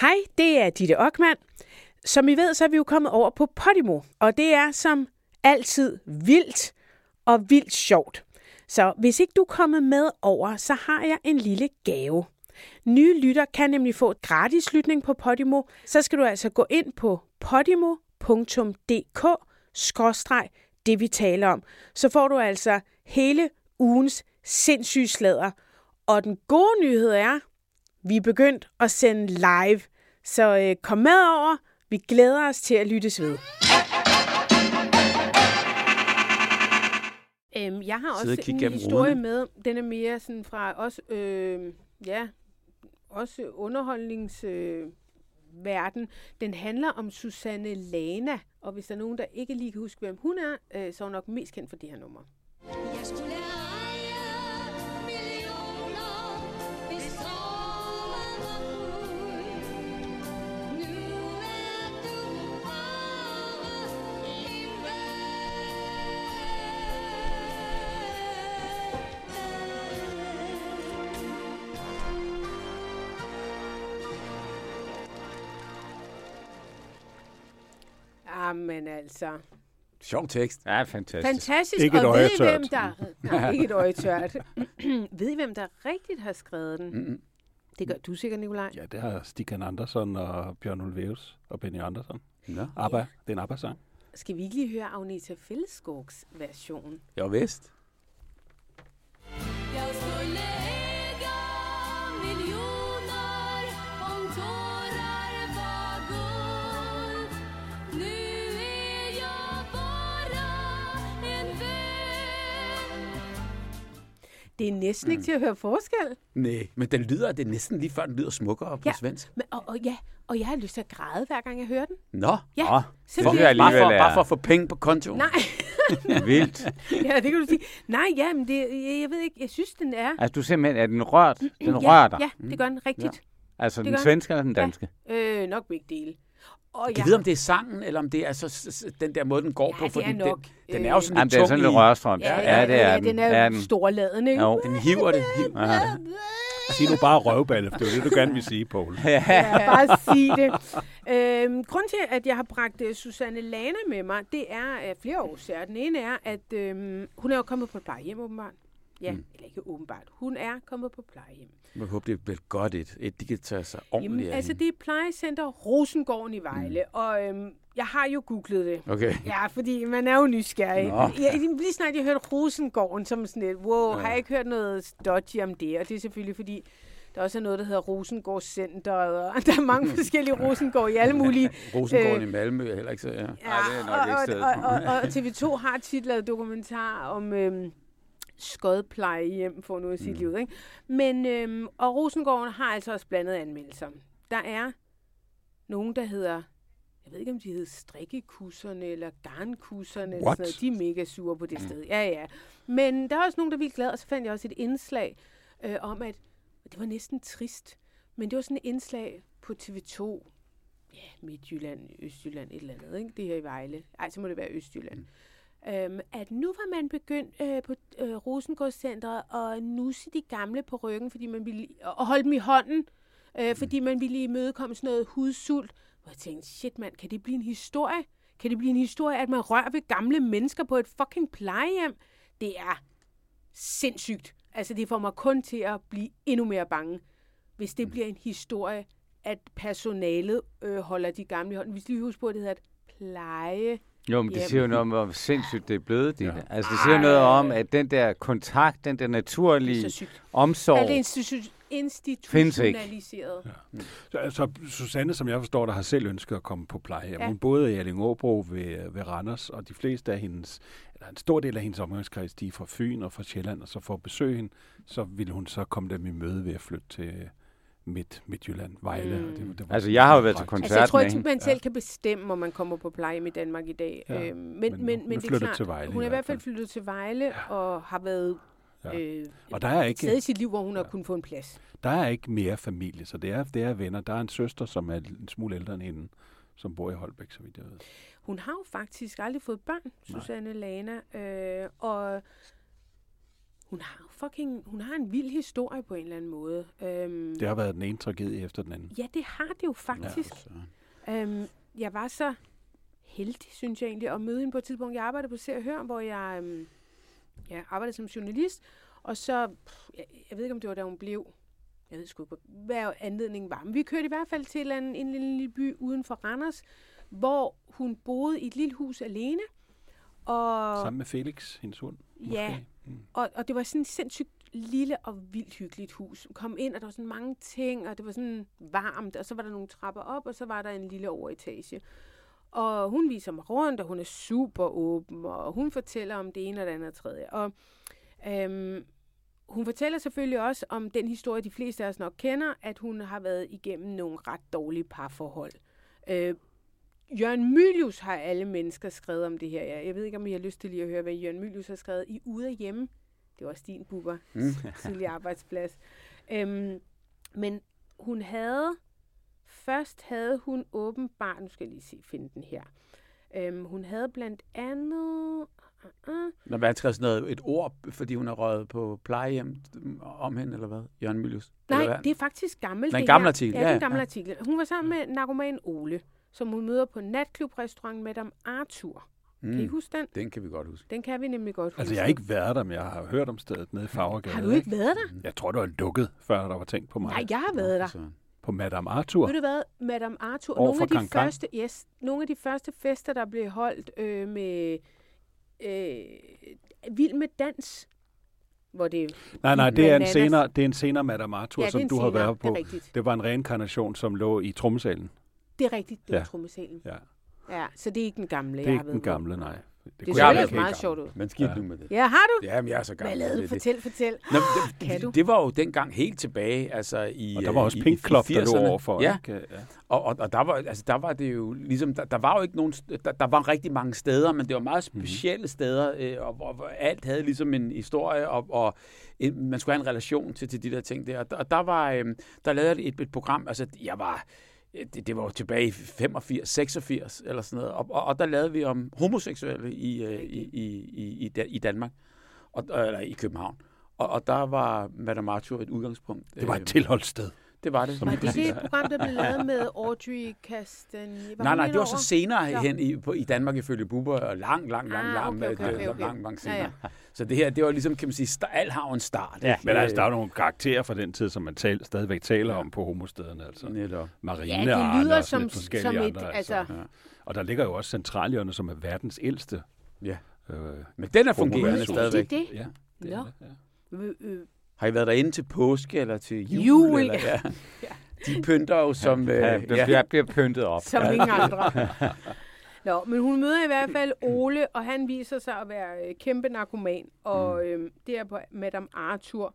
Hej, det er Ditte Ockmann. Som I ved, så er vi jo kommet over på Podimo, og det er som altid vildt og vildt sjovt. Så hvis ikke du er kommet med over, så har jeg en lille gave. Nye lytter kan nemlig få et gratis lytning på Podimo. Så skal du altså gå ind på podimo.dk det vi taler om. Så får du altså hele ugens sindssyge slader. Og den gode nyhed er, vi er begyndt at sende live. Så øh, kom med over. Vi glæder os til at lyttes ved. Øhm, jeg har Sidde og også kigge en historie ruderne. med. Den er mere sådan fra også, øh, ja, også underholdningsverden. Øh, verden. den handler om Susanne Lana, og hvis der er nogen, der ikke lige kan huske, hvem hun er, øh, så er hun nok mest kendt for det her nummer. Altså, Sjov tekst. Ja, fantastisk. fantastisk. Ikke et og øje ved tørt. hvem der... Nej, ikke et øje tørt. ved I, hvem der rigtigt har skrevet den? Mm-mm. Det gør du sikkert, Nikolaj. Ja, det har Stikan Andersson og Bjørn Ulvaeus og Benny Andersson. Nå. ABBA, det er en ABBA-sang. Skal vi ikke lige høre Agneta Fællesskogs version? Jo, vist. Det er næsten ikke til at høre forskel. Nej, men den lyder, det er næsten lige før, den lyder smukkere på Ja. svensk. Men, og, og, ja, og jeg har lyst til at græde, hver gang jeg hører den. Nå, Ja, Nå, det er bare for, bare for er at få penge på kontoen. Nej, vildt. ja, det kan du sige. Nej, ja, men det, jeg, jeg ved ikke, jeg synes, den er... Altså, du simpelthen, er den rørt? Den ja, rører dig? Ja, det gør den rigtigt. Altså, det den gør den. svenske eller den danske? Ja. Øh, nok begge dele. Og Jeg ved, om det er sangen, eller om det er så, så, så den der måde, den går Ja, på. det For er den, nok, den, den er jo sådan Jamen, lidt det er tung sådan lidt rørstrøm. Ja, ja, ja, ja, den er jo er den. storladen, ikke? Jo. Den hiver det. Hiver. Ja. Sig nu bare røvballe, for det er jo det, du gerne vil sige, Poul. Ja, bare sige det. Øhm, grunden til, at jeg har bragt uh, Susanne Lana med mig, det er af flere årsager. Den ene er, at øhm, hun er jo kommet på et plejehjem, åbenbart. Ja, mm. eller ikke åbenbart. Hun er kommet på plejehjem. Jeg håber, det er vel godt et, et de kan tage sig ordentligt Jamen, af altså, hende. det er plejecenter Rosengården i Vejle, mm. og øhm, jeg har jo googlet det. Okay. Ja, fordi man er jo nysgerrig. Nå. Jeg, lige snart jeg hørte Rosengården som sådan et, wow, ja. har jeg ikke hørt noget dodgy om det? Og det er selvfølgelig fordi, der også er noget, der hedder Rosengård Center, og der er mange forskellige Rosengård i alle mulige... Rosengården Øh, i Malmø er heller ikke så... Ja. Ja, det er nok og, ikke og, og, og, og TV2 har tit lavet dokumentar om øhm, skodplejehjem, for nu at sige mm. livet, ikke? Men, øhm, og Rosengården har altså også blandet anmeldelser. Der er nogen, der hedder, jeg ved ikke om de hedder strikkekusserne eller garnkusserne, eller sådan noget. De er mega sure på det mm. sted. Ja, ja. Men der er også nogen, der er vildt glade, og så fandt jeg også et indslag øh, om, at det var næsten trist, men det var sådan et indslag på TV2, ja, Midtjylland, Østjylland, et eller andet, ikke? Det her i Vejle. Ej, så må det være Østjylland. Mm. Øhm, at nu var man begyndt øh, på øh, Rosengårdscenteret at nusse de gamle på ryggen, fordi man ville, og holde dem i hånden, øh, fordi man ville imødekomme sådan noget hudsult. Hvor jeg tænkte, shit mand, kan det blive en historie? Kan det blive en historie, at man rører ved gamle mennesker på et fucking plejehjem? Det er sindssygt. Altså, det får mig kun til at blive endnu mere bange, hvis det bliver en historie, at personalet øh, holder de gamle i hånden. Vi skal lige huske på, at det hedder et pleje. Jo, men det siger jo noget om, hvor sindssygt det er blevet, Ditte. Ja. Altså, det siger jo noget om, at den der kontakt, den der Det er naturlige omsorg, Alt institu- Findes ikke. institutionaliseret. Så, altså, Susanne, som jeg forstår, der har selv ønsket at komme på plejehjem. Ja. Ja. Hun boede i Allingåbro ved, ved Randers, og de fleste af hendes, eller en stor del af hendes omgangskreds, de er fra Fyn og fra Sjælland, og så for at besøge hende, så ville hun så komme dem i møde ved at flytte til Midt, Midtjylland, Vejle. Mm. Og det, det var Altså, jeg har jo været til koncert Altså, jeg tror ikke, man selv kan bestemme, om man kommer på plejehjem i Danmark i dag. Ja, Øhm, men, men men, men, det er klart, til Vejle hun i er i hvert fald flyttet til Vejle og har været Ja. øh, Og der er ikke- stadig i sit liv, hvor hun har kunnet få en plads. Der er ikke mere familie, så det er, det er venner. Der er en søster, som er en smule ældre end hende, som bor i Holbæk, så vidt jeg ved. Hun har jo faktisk aldrig fået børn, Susanne Lana, øh, og hun har fucking, hun har en vild historie på en eller anden måde. Øhm, Det har været den ene tragedie efter den anden. Ja, det har det jo faktisk. Så. Øhm, jeg var så heldig, synes jeg egentlig, at møde hende på et tidspunkt. Jeg arbejdede på Se og Hør, hvor jeg øhm, ja, arbejdede som journalist. Og så, pff, jeg, jeg ved ikke, om det var, da hun blev, jeg ved sgu ikke, hvad anledningen var. Men vi kørte i hvert fald til en, eller anden- en lille, lille by uden for Randers, hvor hun boede i et lille hus alene. Og, Sammen med Felix, hendes hund. Ja. Mm. og, og det var sådan et sindssygt lille og vildt hyggeligt hus. Vi kom ind, og der var sådan mange ting, og det var sådan varmt, og så var der nogle trapper op, og så var der en lille overetage. Og hun viser mig rundt, og hun er super åben, og hun fortæller om det ene og det andet og tredje. Og øhm, hun fortæller selvfølgelig også om den historie, de fleste af os nok kender, at hun har været igennem nogle ret dårlige parforhold. Øh, Jørgen Mylius har alle mennesker skrevet om det her. Jeg, jeg ved ikke, om I har lyst til lige at høre, hvad Jørgen Mylius har skrevet i Ude af Hjemme. Det var også din buber, Mm. tidligere arbejdsplads. Øhm, men hun havde, først havde hun åbenbart, nu skal jeg lige se, finde den her. Øhm, hun havde blandt andet, uh, uh, Når man skrev sådan noget, et ord, fordi hun har røget på plejehjem om hende, eller hvad? Jørgen Mylius? Nej, det er faktisk gammelt. Nej, en det gammel artikel, Ja, det er ja, en gammel ja. artikel. Hun var sammen med narkoman Ole, som hun møder på natklub-restaurant Madame Arthur. Mm. Kan I huske den? Den kan vi godt huske. Den kan vi nemlig godt huske. Altså, jeg har ikke været der, men jeg har hørt om stedet nede i Fagergade. Har du ikke været der? Jeg tror, det var lukket, før der var tænkt på mig. Nej, jeg har været der. På Madame Arthur. Ved du hvad, Madame Arthur, Over nogle af, de Cancan. første, yes, nogle af de første fester, der blev holdt øh, med øh, Vild med Dans, hvor det Nej, nej, det er en senere, det er en senere Madame Arthur, ja, som du har senere, været på. Det. Det var en reinkarnation, som lå i trommesalen. Det er rigtigt, det er Ja. trommesalen. Ja. Ja, så det er ikke den gamle, Det jeg er har ikke den gamle, nej. Det kunne ser jeg ikke meget helt sjovt ud. Men skidt Ja. nu med det. Ja, har du? Ja, men jeg er så gammel. Hvad lavede du? Det- det- Fortæl, fortæl. Nå, Kan det, du? det, det var jo dengang helt tilbage, altså i Og der var også i- Pink Club, der lå 80'erne. overfor. Ja, Ikke? ja. og, og, og der, var, altså, der var det jo ligesom, der, der var jo ikke nogen, der, der var rigtig mange steder, men det var meget Mhm. specielle steder, øh, og, hvor, hvor alt havde ligesom en historie, og, og en, man skulle have en relation til, til de der ting der. Og der, og der var, øh, der lavede jeg et, et program, altså jeg var, det, det var jo tilbage i 85, 86 eller sådan noget, og, og, og der lavede vi om homoseksuelle i, øh, i, i, i, i, Da- i Danmark, og, eller i København. Og, og der var Madame Arthur et udgangspunkt. Det var Øh, et tilholdssted. Det var det. Som Var det det program, der blev lavet med Audrey Castagne? Var Nej, nej, det var så over? senere hen i, på, i Danmark ifølge Bubber, og lang, lang, lang, Ah, lang, okay, okay, okay, øh, okay. lang, lang Ja, senere. ja. Så det her, det var ligesom, kan man sige, alt har en start. Ja, ikke? Men altså, der er Øh, jo nogle karakterer fra den tid, som man tal, stadigvæk taler om på homostederne. Altså Netop. Marine Ja, det og lyder Arne og sådan som, som et, andre. altså, Ja. Og der ligger jo også Centralhjørnet, som er verdens ældste. Ja. Øh, Men den er fungerende stadigvæk. det? ja, det er det, ja. Har I været derinde til påske eller til jul? Jul, Eller, ja. De pynter jo som... Ja, øh, det bliver, bliver pyntet op. som ingen andre. Nå, men hun møder i hvert fald Ole, og han viser sig at være øh, kæmpe narkoman. Og øh, det er på Madame Arthur.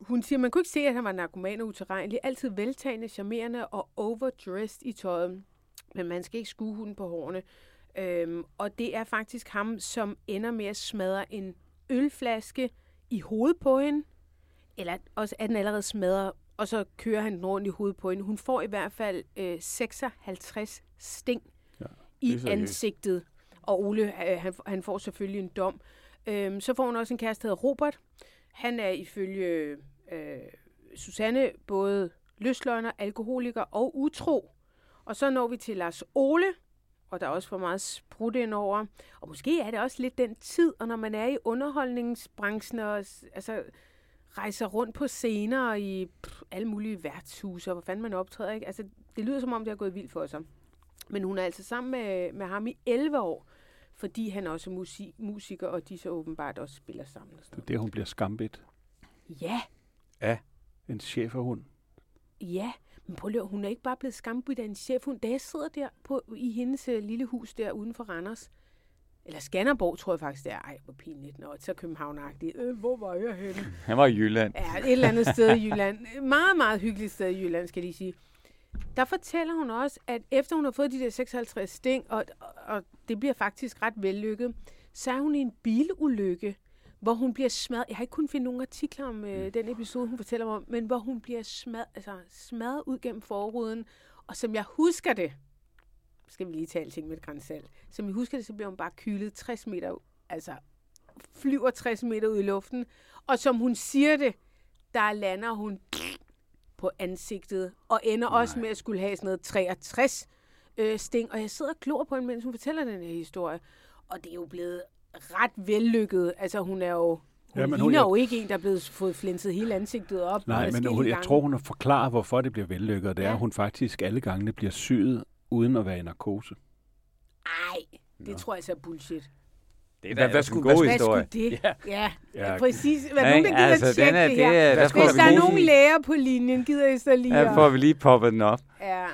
Hun siger, man kunne ikke se, at han var narkoman og uterrenelig. Altid veltagende, charmerende og overdressed i tøjet. Men man skal ikke skue hunden på hårene. Øhm, og det er faktisk ham, som ender med at smadre en ølflaske i hovedet på hende. Eller også er den allerede smadret, og så kører han den rundt i hovedet på hende. Hun får i hvert fald øh, 56 sting Ja, i ansigtet. Og Ole, øh, han, han får selvfølgelig en dom. Øhm, så får hun også en kæreste, der hedder Robert. Han er ifølge øh, Susanne både løsløgner, alkoholiker og utro. Og så når vi til Lars Ole, og der er også for meget sprut ind over. Og måske er det også lidt den tid, og når man er i underholdningsbranchen og altså, rejser rundt på scener i pff, alle mulige værtshuse, og hvor fanden man optræder, ikke? Altså, det lyder som om, det har gået vildt for sig. Men hun er altså sammen med, med ham i 11 år, fordi han også er musik, musiker, og de så åbenbart også spiller sammen. Og Det er der, hun bliver skambit. Ja, En cheferhund. ja. Men prøv at- hun er ikke bare blevet skambudt af en chef. Hun, da jeg sidder der på, i hendes øh, lille hus der uden for Randers, eller Skanderborg, tror jeg faktisk, det er. Ej, hvor pinligt. Nå, så københavnagtigt. Øh, hvor var jeg henne? Han var i Jylland. Ja, et eller andet sted i Jylland. Et Meget, meget hyggeligt sted i Jylland, skal jeg lige sige. Der fortæller hun også, at efter hun har fået de der 56 sting, og, og det bliver faktisk ret vellykket, så er hun i en bilulykke, hvor hun bliver smadret. Jeg har ikke kunnet finde nogen artikler om øh, den episode, hun fortæller om, men hvor hun bliver smadret, altså, smadret ud gennem forruden. Og som jeg husker det, skal vi lige tage alting med et grænsalt, som jeg husker det, så bliver hun bare kylet 60 meter altså flyver 60 meter ud i luften. Og som hun siger det, der lander hun på ansigtet, og ender Nej. også med at skulle have sådan noget 63 øh, sting. Og jeg sidder og glor på hende, mens hun fortæller den her historie. Og det er jo blevet ret vellykket. Altså, hun er jo... Hun Ja, men ligner hun- jo ikke en, der er blevet fået flinset hele ansigtet op. Nej, men hun, jeg gange. tror, hun har forklaret, hvorfor det bliver vellykket. Det er, Ja. at hun faktisk alle gangene bliver syet uden at være i narkose. Ej, det tror jeg så er bullshit. Det er Hvad- da hvad også en skulle- god hvad Hvad historie. skulle det? Ja. Ja, ja, Ja. præcis. Hvad Ja, nogen, der gider altså, tjekke den er- det det her? er- der Hvis skulle der er nogen læger på linjen, gider I så lige Ja, får vi lige poppet den op. Ja.